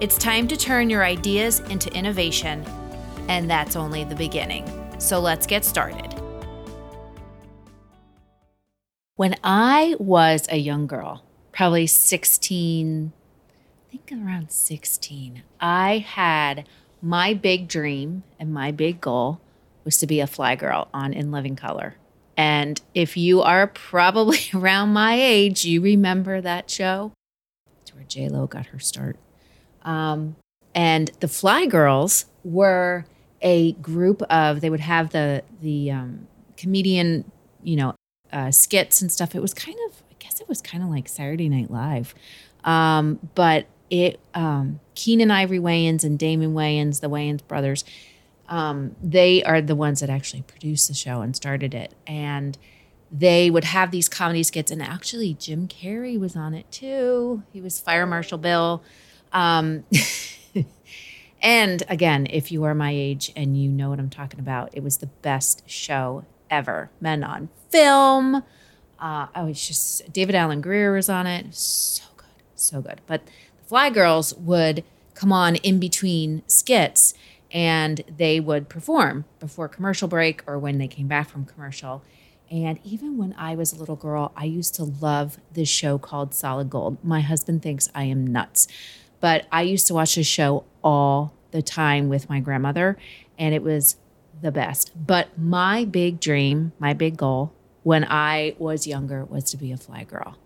It's time to turn your ideas into innovation, and that's only the beginning. So let's get started. When I was a young girl, probably 16, I think around 16, I had my big dream and my big goal was to be a fly girl on In Living Color. And if you are probably around my age, you remember that show. It's where J Lo got her start. Um, and the Fly Girls were a group of. They would have the the um, comedian, you know, uh, skits and stuff. It was kind of. I guess it was kind of like Saturday Night Live, um, but it. Um, Keenen Ivory Wayans and Damon Wayans, the Wayans brothers um, they are the ones that actually produced the show and started it. And they would have these comedy skits, and actually Jim Carrey was on it too. He was Fire Marshal Bill. Um, and again, if you are my age and you know what I'm talking about, it was the best show ever. Men on Film. Uh, oh, it's just David Alan Grier was on it. So good, so good. But the Fly Girls would come on in between skits and they would perform before commercial break or when they came back from commercial. And even when I was a little girl, I used to love this show called Solid Gold. My husband thinks I am nuts, but I used to watch this show all the time with my grandmother, and it was the best. But my big dream, my big goal when I was younger was to be a fly girl.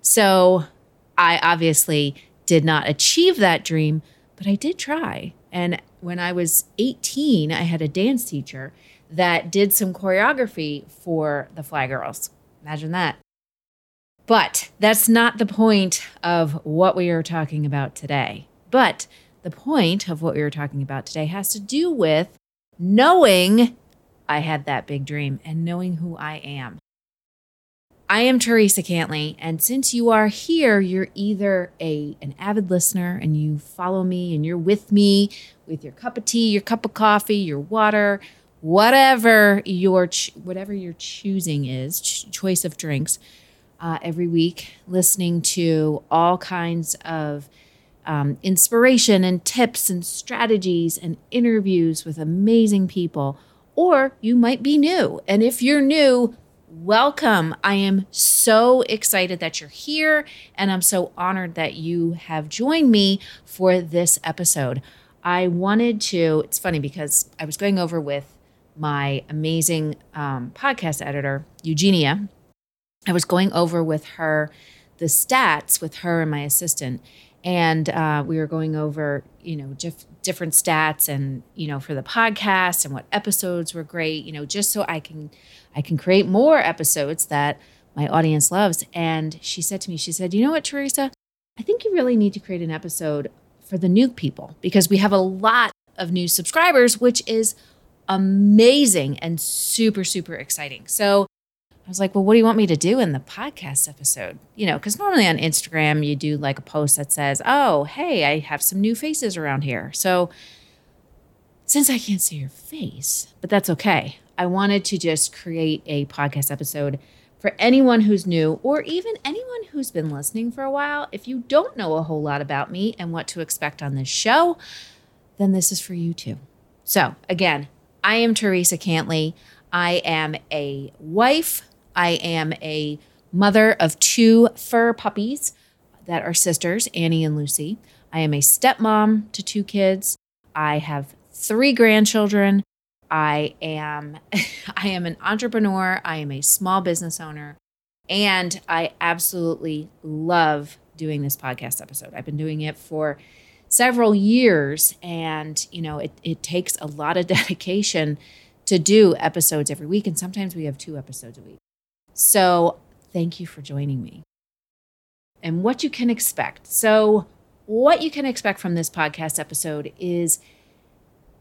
So I obviously did not achieve that dream, but I did try. And when I was 18, I had a dance teacher that did some choreography for the Fly Girls. Imagine that. But that's not the point of what we are talking about today. But the point of what we were talking about today has to do with knowing I had that big dream and knowing who I am. I am Theresa Cantley, and since you are here, you're either a an avid listener and you follow me and you're with me with your cup of tea, your cup of coffee, your water, whatever your whatever your choosing is, ch- choice of drinks, uh, every week, listening to all kinds of um, inspiration and tips and strategies and interviews with amazing people. Or you might be new, and if you're new, welcome. I am so excited that you're here, and I'm so honored that you have joined me for this episode. I wanted to, it's funny because I was going over with my amazing um, podcast editor, Eugenia. I was going over with her the stats with her and my assistant. And uh, we were going over, you know, diff- different stats and, you know, for the podcast and what episodes were great, you know, just so I can I can create more episodes that my audience loves. And she said to me, she said, You know what, Theresa? I think you really need to create an episode for the new people because we have a lot of new subscribers, which is amazing and super, super exciting. So was like, well, what do you want me to do in the podcast episode? You know, because normally on Instagram, you do like a post that says, oh, hey, I have some new faces around here. So since I can't see your face, but that's okay, I wanted to just create a podcast episode for anyone who's new or even anyone who's been listening for a while. If you don't know a whole lot about me and what to expect on this show, then this is for you too. So, again, I am Theresa Cantley. I am a wife. I am a mother of two fur puppies that are sisters, Annie and Lucy. I am a stepmom to two kids. I have three grandchildren. I am I am an entrepreneur, I am a small business owner, and I absolutely love doing this podcast episode. I've been doing it for several years and you know it, it takes a lot of dedication to do episodes every week and sometimes we have two episodes a week so thank you for joining me. And what you can expect. So what you can expect from this podcast episode is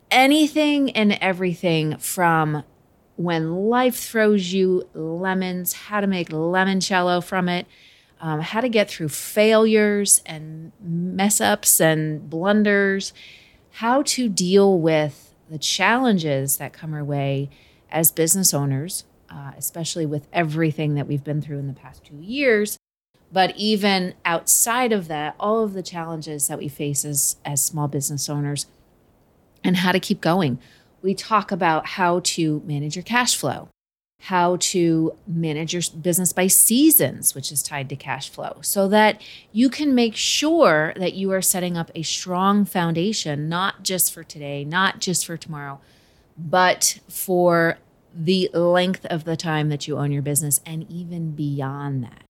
anything and everything from when life throws you lemons, how to make limoncello from it, um, how to get through failures and mess ups and blunders, how to deal with the challenges that come our way as business owners, uh, especially with everything that we've been through in the past two years. But even outside of that, all of the challenges that we face as, as small business owners and how to keep going. We talk about how to manage your cash flow, how to manage your business by seasons, which is tied to cash flow, so that you can make sure that you are setting up a strong foundation, not just for today, not just for tomorrow, but for the length of the time that you own your business and even beyond that.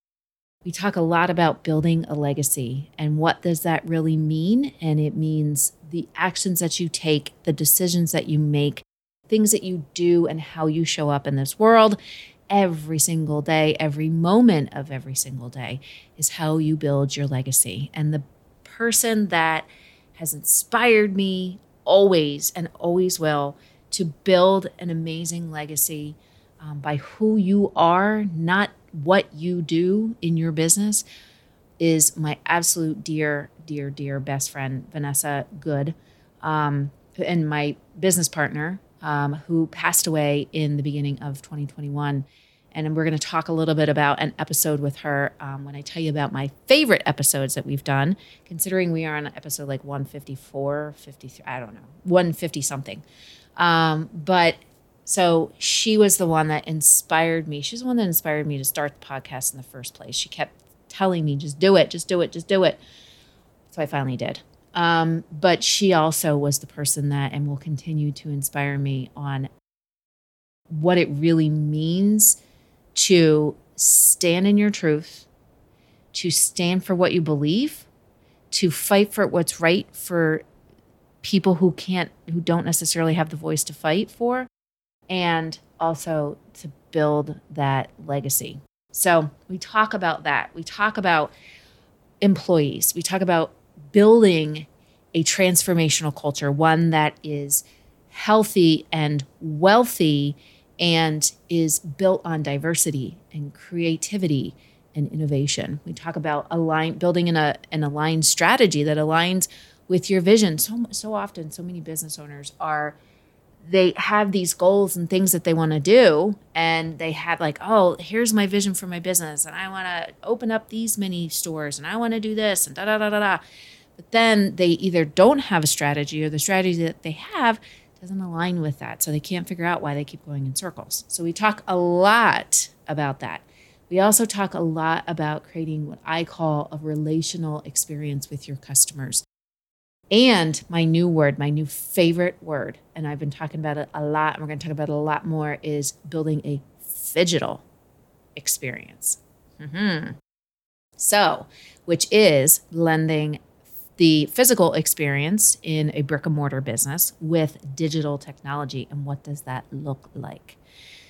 We talk a lot about building a legacy and what does that really mean? And it means the actions that you take, the decisions that you make, things that you do, and how you show up in this world every single day, every moment of every single day is how you build your legacy. And the person that has inspired me always and always will to build an amazing legacy um, by who you are, not what you do in your business, is my absolute dear, dear, dear best friend, Vanessa Good, um, and my business partner, um, who passed away in the beginning of 2021. And we're going to talk a little bit about an episode with her um, when I tell you about my favorite episodes that we've done, considering we are on episode like 154, 53, I don't know, 150 something. Um, but so she was the one that inspired me. She's the one that inspired me to start the podcast in the first place. She kept telling me, just do it, just do it, just do it. So I finally did. Um, but she also was the person that and will continue to inspire me on what it really means to stand in your truth, to stand for what you believe, to fight for what's right for people who can't, who don't necessarily have the voice to fight for, and also to build that legacy. So we talk about that. We talk about employees. We talk about building a transformational culture, one that is healthy and wealthy and is built on diversity and creativity and innovation. We talk about align building in a, an aligned strategy that aligns with your vision. So so often, so many business owners are they have these goals and things that they want to do and they have like oh here's my vision for my business and i want to open up these many stores and i want to do this and da da da da da but then they either don't have a strategy or the strategy that they have doesn't align with that so they can't figure out why they keep going in circles so we talk a lot about that we also talk a lot about creating what i call a relational experience with your customers and my new word, my new favorite word, and I've been talking about it a lot, and we're going to talk about it a lot more, is building a phygital experience. Mm-hmm. So, which is blending the physical experience in a brick and mortar business with digital technology. And what does that look like?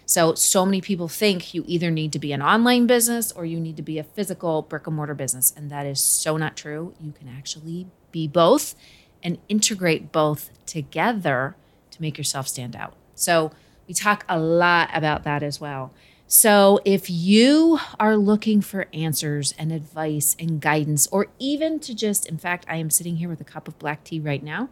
So, so many people think you either need to be an online business or you need to be a physical brick and mortar business. And that is so not true. You can actually be both and integrate both together to make yourself stand out. So, we talk a lot about that as well. So, if you are looking for answers and advice and guidance, or even to just, in fact, I am sitting here with a cup of black tea right now.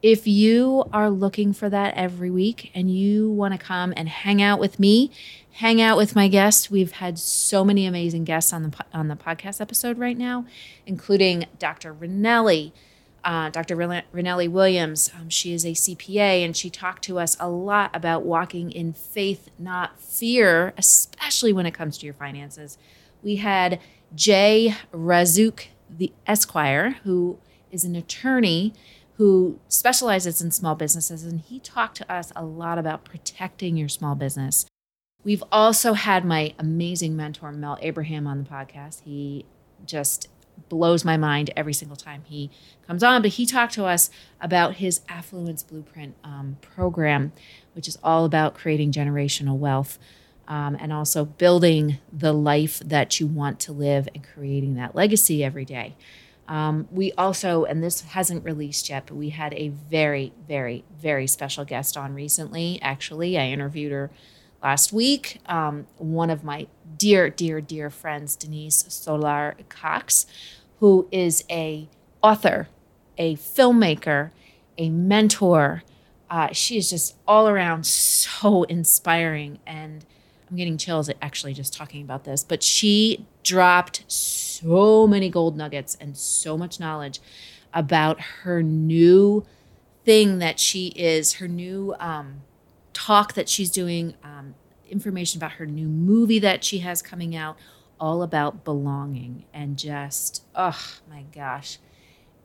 If you are looking for that every week and you want to come and hang out with me, hang out with my guests, we've had so many amazing guests on the on the podcast episode right now, including Dr. Ranelli, uh, Dr. Renelli Williams. Um, she is a CPA, and she talked to us a lot about walking in faith, not fear, especially when it comes to your finances. We had Jay Razuk, the Esquire, who is an attorney who specializes in small businesses, and he talked to us a lot about protecting your small business. We've also had my amazing mentor, Mel Abraham, on the podcast. He just blows my mind every single time he comes on. But he talked to us about his Affluence Blueprint um, program, which is all about creating generational wealth um, and also building the life that you want to live and creating that legacy every day. Um, we also, and this hasn't released yet, but we had a very, very, very special guest on recently. Actually, I interviewed her last week. Um, one of my dear, dear, dear friends, Denise Soler Cox, who is a author, a filmmaker, a mentor. Uh, she is just all around so inspiring and I'm getting chills actually just talking about this, but she dropped so many gold nuggets and so much knowledge about her new thing that she is, her new um, talk that she's doing, um, information about her new movie that she has coming out, all about belonging and just, oh my gosh,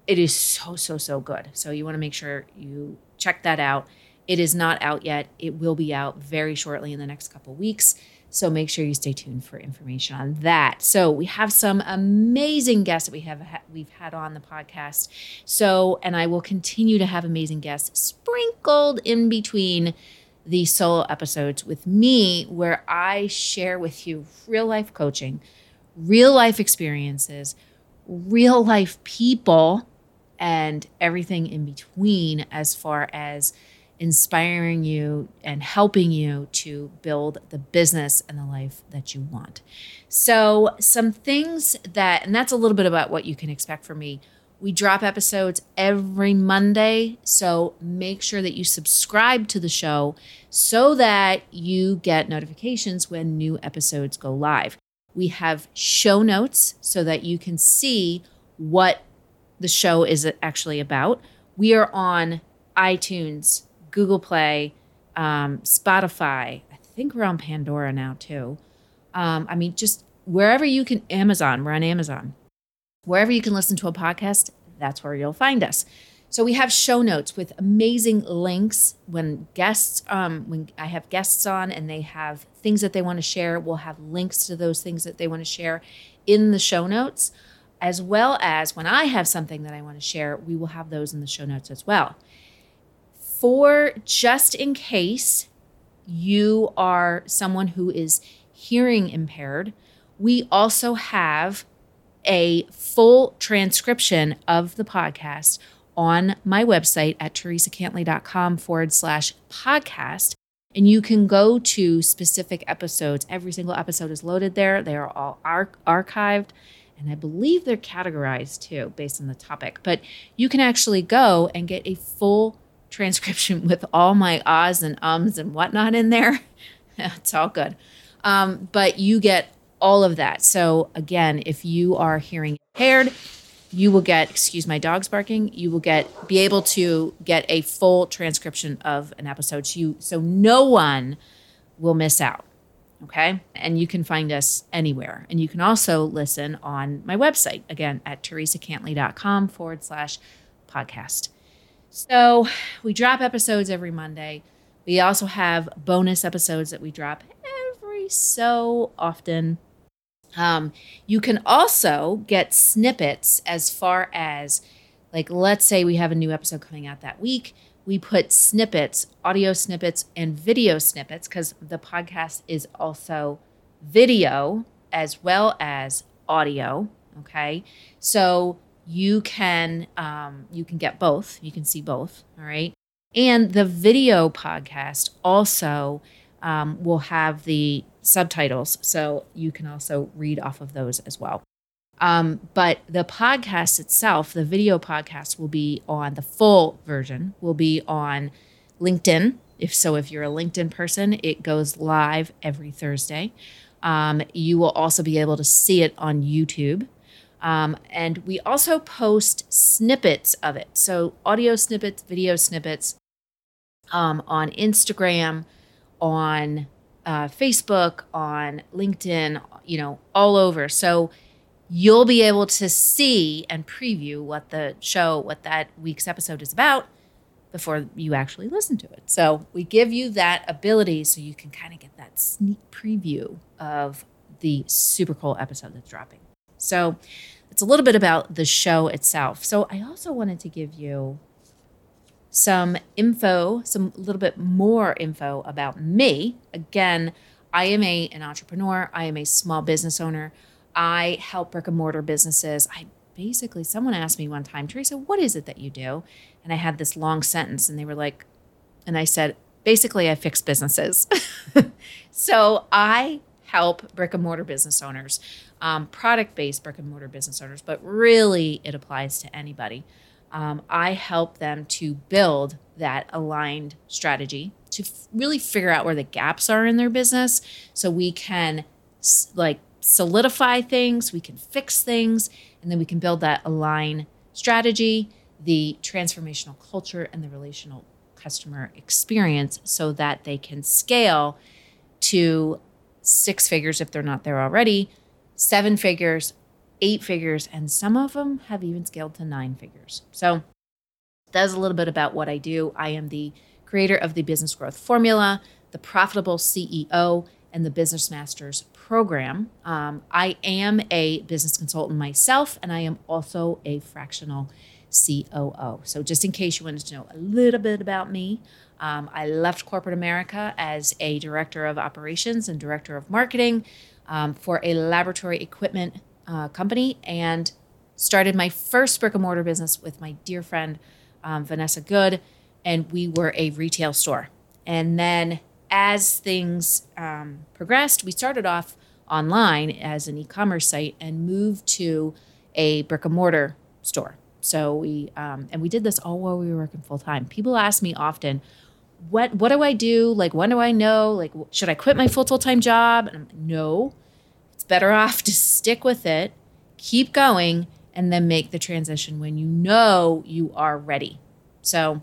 it is so, so, so good. So you want to make sure you check that out. It is not out yet. It will be out very shortly in the next couple weeks. So make sure you stay tuned for information on that. So we have some amazing guests that we have we've had on the podcast. So and I will continue to have amazing guests sprinkled in between the solo episodes with me where I share with you real life coaching, real life experiences, real life people and everything in between as far as inspiring you and helping you to build the business and the life that you want. So, some things that, and that's a little bit about what you can expect from me. We drop episodes every Monday. So, make sure that you subscribe to the show so that you get notifications when new episodes go live. We have show notes so that you can see what the show is actually about. We are on iTunes, Google Play, um, Spotify. I think we're on Pandora now too. Um, I mean, just wherever you can, Amazon, we're on Amazon. Wherever you can listen to a podcast, that's where you'll find us. So we have show notes with amazing links. When guests, um, when I have guests on and they have things that they want to share, we'll have links to those things that they want to share in the show notes, as well as when I have something that I want to share, we will have those in the show notes as well for just in case you are someone who is hearing impaired, we also have a full transcription of the podcast on my website at theresacantley.com forward slash podcast. And you can go to specific episodes. Every single episode is loaded there. They are all ar- archived. And I believe they're categorized too, based on the topic. But you can actually go and get a full transcription with all my ahs and ums and whatnot in there. it's all good. Um, but you get all of that. So again, if you are hearing impaired, you will get, excuse my dog's barking, you will get be able to get a full transcription of an episode. So you so no one will miss out. Okay. And you can find us anywhere. And you can also listen on my website, again, at theresacantley.com forward slash podcast. So we drop episodes every Monday. We also have bonus episodes that we drop every so often. Um, you can also get snippets as far as, like, let's say we have a new episode coming out that week. We put snippets, audio snippets, and video snippets because the podcast is also video as well as audio. Okay. So you can um, you can get both. You can see both. All right. And the video podcast also um, will have the subtitles, so you can also read off of those as well. Um, but the podcast itself, the video podcast, will be on the full version. Will be on LinkedIn. If so, if you're a LinkedIn person, it goes live every Thursday. Um, you will also be able to see it on YouTube. Um, and we also post snippets of it. So, audio snippets, video snippets um, on Instagram, on uh, Facebook, on LinkedIn, you know, all over. So, you'll be able to see and preview what the show, what that week's episode is about before you actually listen to it. So, we give you that ability so you can kind of get that sneak preview of the super cool episode that's dropping. So it's a little bit about the show itself. So I also wanted to give you some info, some little bit more info about me. Again, I am a an entrepreneur. I am a small business owner. I help brick and mortar businesses. I basically, someone asked me one time, Theresa, what is it that you do? And I had this long sentence, and they were like, and I said, basically, I fix businesses. so I help brick and mortar business owners, um, product based brick and mortar business owners, but really it applies to anybody. Um, I help them to build that aligned strategy to f- really figure out where the gaps are in their business. So we can s- like solidify things, we can fix things, and then we can build that align strategy, the transformational culture, and the relational customer experience so that they can scale to six figures if they're not there already, seven figures, eight figures, and some of them have even scaled to nine figures. So that's a little bit about what I do. I am the creator of the Business Growth Formula, the Profitable CEO, and the Business Masters program. Um, I am a business consultant myself, and I am also a fractional COO. So, just in case you wanted to know a little bit about me, um, I left corporate America as a director of operations and director of marketing um, for a laboratory equipment uh, company and started my first brick and mortar business with my dear friend um, Vanessa Good, and we were a retail store. And then as things um, progressed, we started off online as an e-commerce site and moved to a brick and mortar store. So we um, and we did this all while we were working full time. People ask me often, "What what do I do? Like when do I know? Like should I quit my full time job?" And I'm like, no, better off to stick with it, keep going, and then make the transition when you know you are ready. So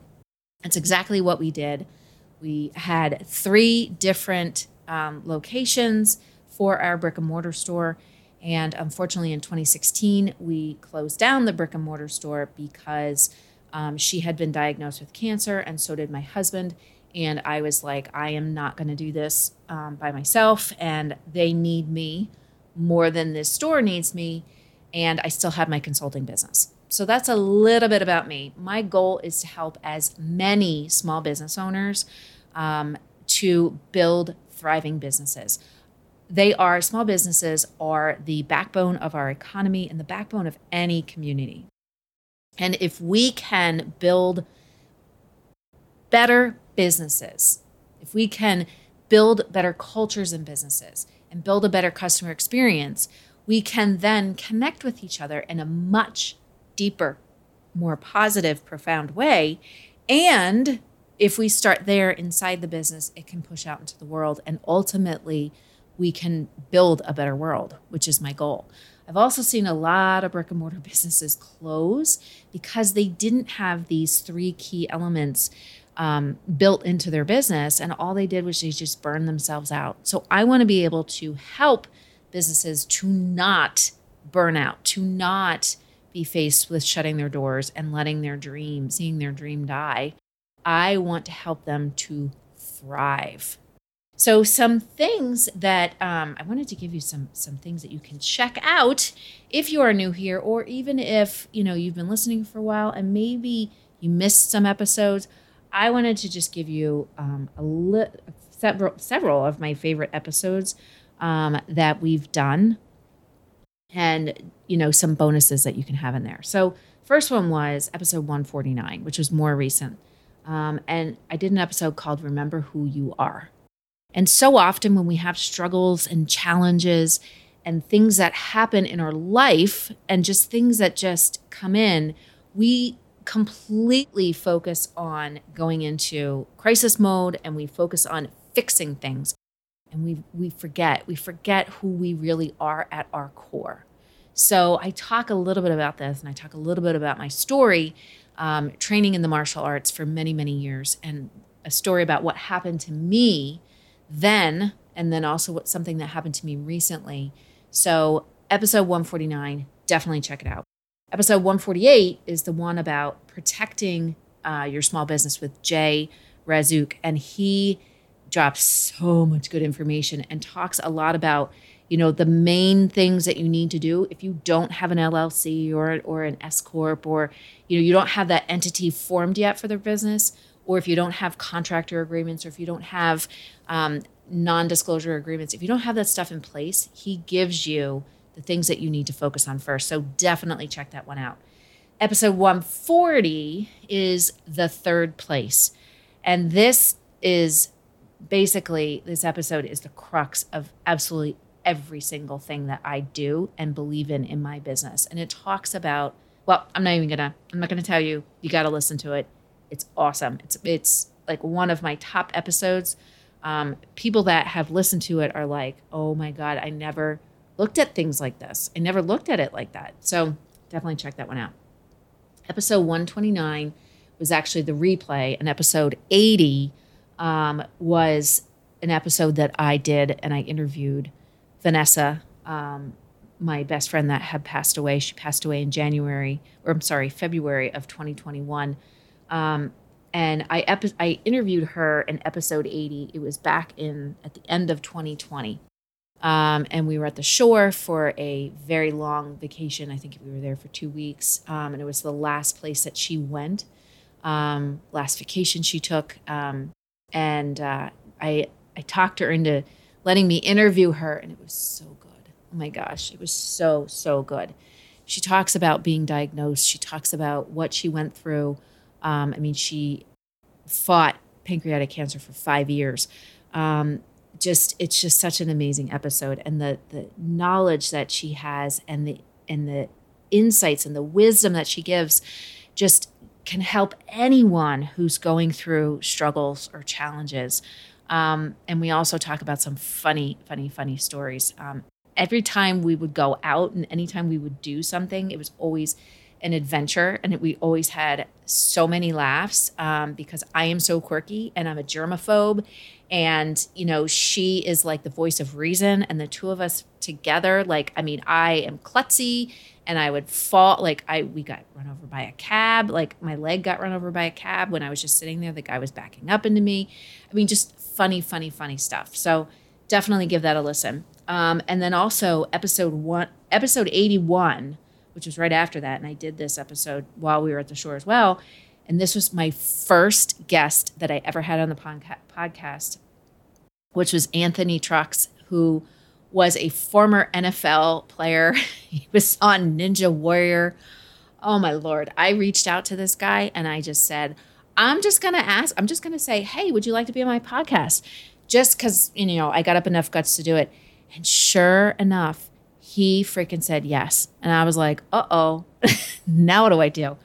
that's exactly what we did. We had three different um, locations for our brick and mortar store. And unfortunately, in 2016, we closed down the brick and mortar store because um, she had been diagnosed with cancer, and so did my husband. And I was like, I am not going to do this um, by myself, and they need me more than this store needs me. And I still have my consulting business. So that's a little bit about me. My goal is to help as many small business owners um, to build thriving businesses they are small businesses are the backbone of our economy and the backbone of any community. And if we can build better businesses, if we can build better cultures and businesses and build a better customer experience, we can then connect with each other in a much deeper, more positive, profound way. And if we start there inside the business, it can push out into the world and ultimately we can build a better world, which is my goal. I've also seen a lot of brick and mortar businesses close because they didn't have these three key elements um, built into their business, and all they did was they just burn themselves out. So I want to be able to help businesses to not burn out, to not be faced with shutting their doors and letting their dream, seeing their dream die. I want to help them to thrive so some things that um, I wanted to give you some some things that you can check out if you are new here, or even if you know you've been listening for a while and maybe you missed some episodes. I wanted to just give you um, a li- several several of my favorite episodes um, that we've done, and you know some bonuses that you can have in there. So first one was episode 149, which was more recent, um, and I did an episode called "Remember Who You Are." And so often, when we have struggles and challenges and things that happen in our life and just things that just come in, we completely focus on going into crisis mode and we focus on fixing things. And we, we forget, we forget who we really are at our core. So I talk a little bit about this and I talk a little bit about my story, um, training in the martial arts for many, many years, and a story about what happened to me then and then also what something that happened to me recently. So episode 149, definitely check it out. Episode 148 is the one about protecting uh, your small business with Jay Razuk, and he drops so much good information and talks a lot about you know the main things that you need to do if you don't have an LLC or or an S corp or you know you don't have that entity formed yet for their business or if you don't have contractor agreements or if you don't have um, non-disclosure agreements if you don't have that stuff in place he gives you the things that you need to focus on first. So definitely check that one out. Episode 140 is the third place. And this is basically, this episode is the crux of absolutely every single thing that I do and believe in in my business. And it talks about, well, I'm not even gonna, I'm not gonna tell you. You got to listen to it. It's awesome. It's it's like one of my top episodes. Um, people that have listened to it are like, oh my god, I never looked at things like this. I never looked at it like that. So definitely check that one out. Episode 129 was actually the replay, and episode 80 um, was an episode that I did, and I interviewed Vanessa, um, my best friend that had passed away. She passed away in January, or I'm sorry, February of 2021. Um, and I epi- I interviewed her in episode 80. It was back in at the end of 2020. Um, and we were at the shore for a very long vacation. I think we were there for two weeks. Um, and it was the last place that she went, um, last vacation she took. Um, and uh, I, I talked her into letting me interview her, and it was so good. Oh my gosh, it was so, so good. She talks about being diagnosed, she talks about what she went through. Um, I mean, she fought pancreatic cancer for five years. Um, just it's just such an amazing episode. And the the knowledge that she has and the and the insights and the wisdom that she gives just can help anyone who's going through struggles or challenges. Um, and we also talk about some funny funny funny stories. Um, every time we would go out and anytime we would do something it was always an adventure and we always had so many laughs um, because i am so quirky and i'm a germaphobe. And you know she is like the voice of reason and the two of us together like i mean i am klutzy and i would fall like i we got run over by a cab like my leg got run over by a cab when i was just sitting there the guy was backing up into me. I mean just funny funny funny stuff. So definitely give that a listen. Um, and then also episode one episode 81 which was right after that and i did this episode while we were at the shore as well and this was my first guest that I ever had on the podcast, which was Anthony Trucks, who was a former NFL player. he was on Ninja Warrior. Oh my Lord. I reached out to this guy and I just said, I'm just going to ask, I'm just going to say, hey, would you like to be on my podcast? Just because, you know, I got up enough guts to do it. And sure enough, he freaking said yes. And I was like, uh oh, now what do I do?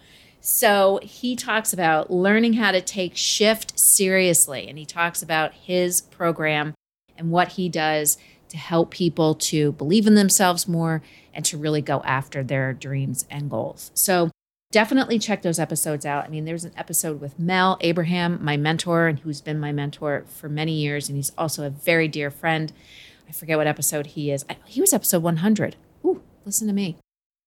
So he talks about learning how to take shift seriously. And he talks about his program and what he does to help people to believe in themselves more and to really go after their dreams and goals. So definitely check those episodes out. I mean, there's an episode with Mel Abraham, my mentor, and who's been my mentor for many years. And he's also a very dear friend. I forget what episode he is. He was episode 100. Ooh, listen to me.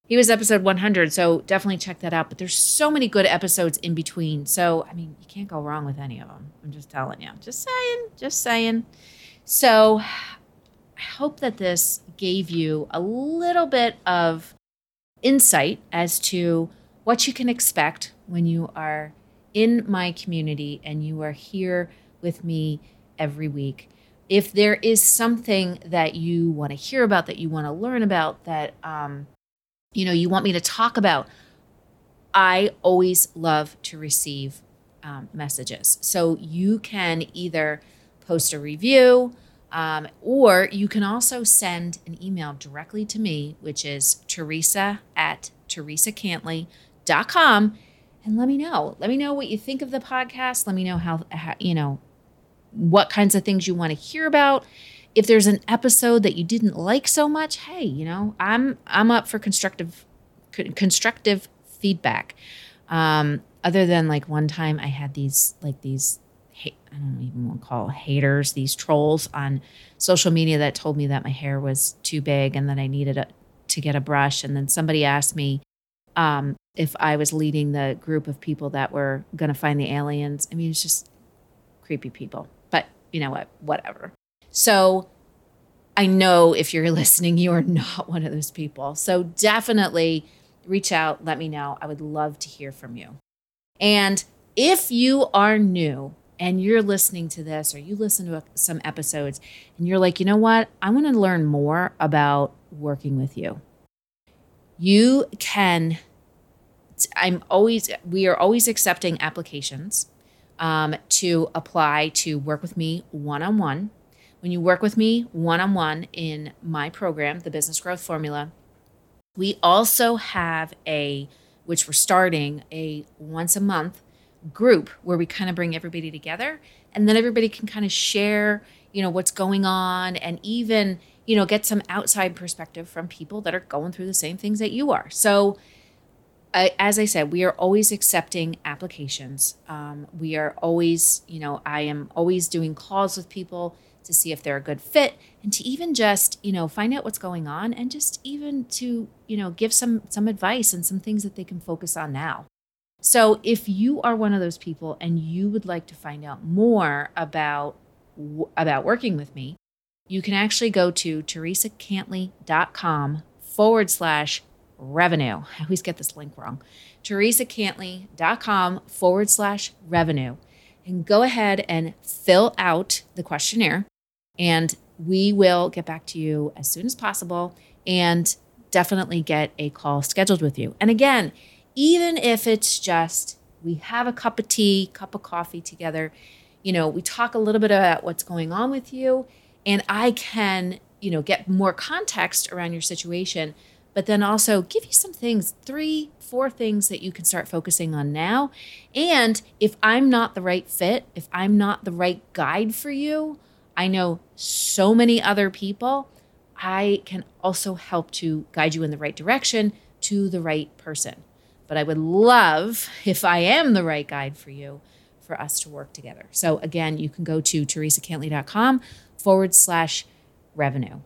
He was episode 100, so definitely check that out. But there's so many good episodes in between. So, I mean, you can't go wrong with any of them. I'm just telling you. Just saying, just saying. So, I hope that this gave you a little bit of insight as to what you can expect when you are in my community and you are here with me every week. If there is something that you want to hear about, that you want to learn about, that um, you know, you want me to talk about, I always love to receive um, messages. So you can either post a review um, or you can also send an email directly to me, which is Theresa at theresacantley.com and let me know. Let me know what you think of the podcast. Let me know how, how you know, what kinds of things you want to hear about if there's an episode that you didn't like so much, hey, you know, I'm I'm up for constructive constructive feedback. Um, other than like one time I had these like these I don't even want to call haters, these trolls on social media that told me that my hair was too big and that I needed a, to get a brush. And then somebody asked me um, if I was leading the group of people that were going to find the aliens. I mean, it's just creepy people. You know what? Whatever. So I know if you're listening, you are not one of those people. So definitely reach out, let me know. I would love to hear from you. And if you are new and you're listening to this or you listen to some episodes and you're like, you know what? I want to learn more about working with you. You can, I'm always, we are always accepting applications um, to apply to work with me one on one. When you work with me one on one in my program, the Business Growth Formula, we also have a, which we're starting, a once a month group where we kind of bring everybody together and then everybody can kind of share, you know, what's going on and even, you know, get some outside perspective from people that are going through the same things that you are. So, as I said, we are always accepting applications. Um, we are always, you know, I am always doing calls with people to see if they're a good fit and to even just you know find out what's going on and just even to you know give some some advice and some things that they can focus on now so if you are one of those people and you would like to find out more about about working with me you can actually go to theresacantley.com forward slash revenue. I always get this link wrong. Theresacantley.com forward slash revenue. And go ahead and fill out the questionnaire and we will get back to you as soon as possible and definitely get a call scheduled with you. And again, even if it's just we have a cup of tea, cup of coffee together, you know, we talk a little bit about what's going on with you, and I can, you know, get more context around your situation, but then also give you some things, three, four things that you can start focusing on now. And if I'm not the right fit, if I'm not the right guide for you, I know so many other people. I can also help to guide you in the right direction to the right person. But I would love, if I am the right guide for you, for us to work together. So again, you can go to theresacantley.com forward slash revenue.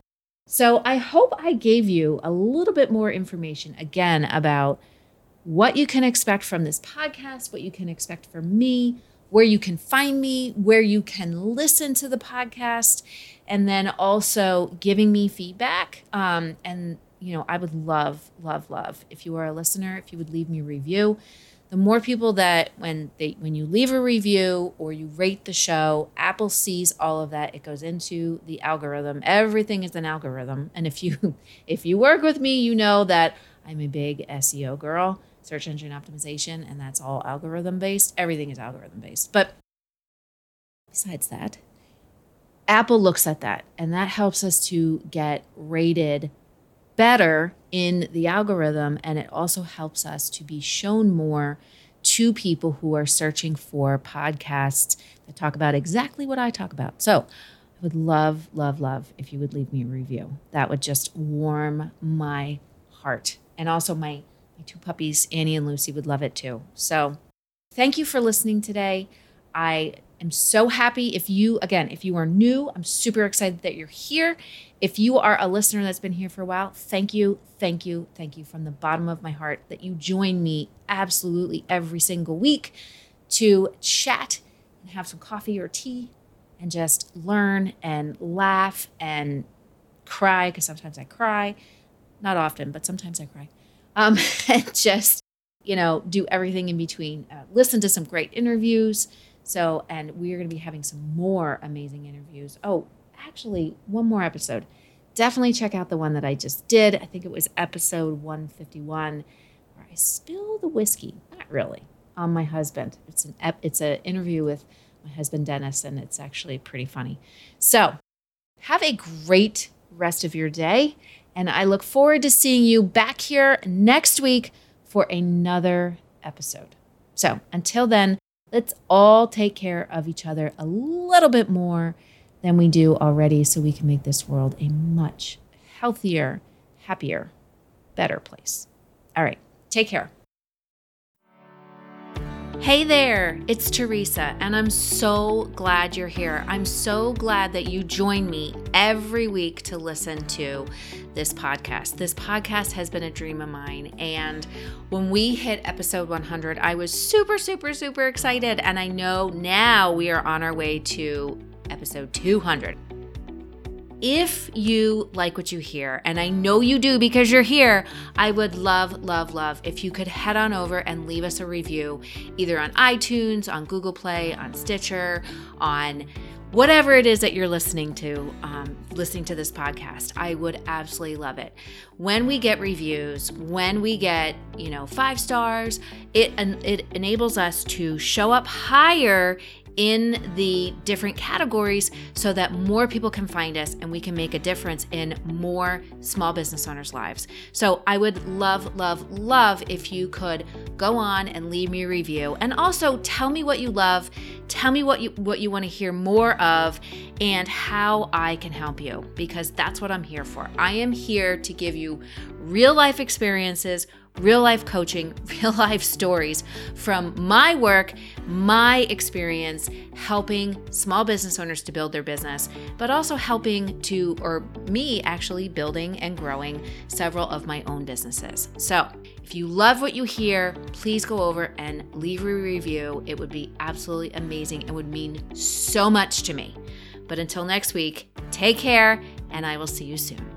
So I hope I gave you a little bit more information again about what you can expect from this podcast, what you can expect from me, where you can find me, where you can listen to the podcast, and then also giving me feedback. Um, and, you know, I would love, love, love if you are a listener, if you would leave me a review. The more people that when they when you leave a review or you rate the show, Apple sees all of that. It goes into the algorithm. Everything is an algorithm. And if you if you work with me, you know that I'm a big SEO girl search engine optimization, and that's all algorithm based. Everything is algorithm based. But besides that, Apple looks at that, and that helps us to get rated better in the algorithm. And it also helps us to be shown more to people who are searching for podcasts that talk about exactly what I talk about. So, I would love, love, love if you would leave me a review. That would just warm my heart and also my my two puppies, Annie and Lucy, would love it too. So thank you for listening today. I am so happy if you, again, if you are new, I'm super excited that you're here. If you are a listener that's been here for a while, thank you, thank you, thank you from the bottom of my heart that you join me absolutely every single week to chat and have some coffee or tea and just learn and laugh and cry because sometimes I cry. Not often, but sometimes I cry um, and just you know do everything in between. Uh, listen to some great interviews. So, and we are going to be having some more amazing interviews. Oh, actually, one more episode. Definitely check out the one that I just did. I think it was episode 151, where I spill the whiskey. Not really on my husband. It's an ep- it's an interview with my husband Dennis, and it's actually pretty funny. So, have a great rest of your day, and I look forward to seeing you back here next week for another episode. So until then, let's all take care of each other a little bit more than we do already so we can make this world a much healthier, happier, better place. All right, take care. Hey there, it's Theresa, and I'm so glad you're here. I'm so glad that you join me every week to listen to this podcast. This podcast has been a dream of mine. And when we hit episode 100, I was super, super, super excited. And I know now we are on our way to episode 200. If you like what you hear, and I know you do because you're here, I would love, love, love if you could head on over and leave us a review either on iTunes, on Google Play, on Stitcher, on whatever it is that you're listening to, um, listening to this podcast, I would absolutely love it. When we get reviews, when we get you know five stars, it it enables us to show up higher in the different categories so that more people can find us and we can make a difference in more small business owners' lives. So I would love, love, love if you could go on and leave me a review and also tell me what you love, tell me what you what you want to hear more of and how I can help you because that's what I'm here for. I am here to give you real life experiences real life coaching, real life stories from my work, my experience helping small business owners to build their business, but also helping to, or me actually building and growing several of my own businesses. So, if you love what you hear, please go over and leave a review. It would be absolutely amazing and would mean so much to me. But until next week, take care, and I will see you soon.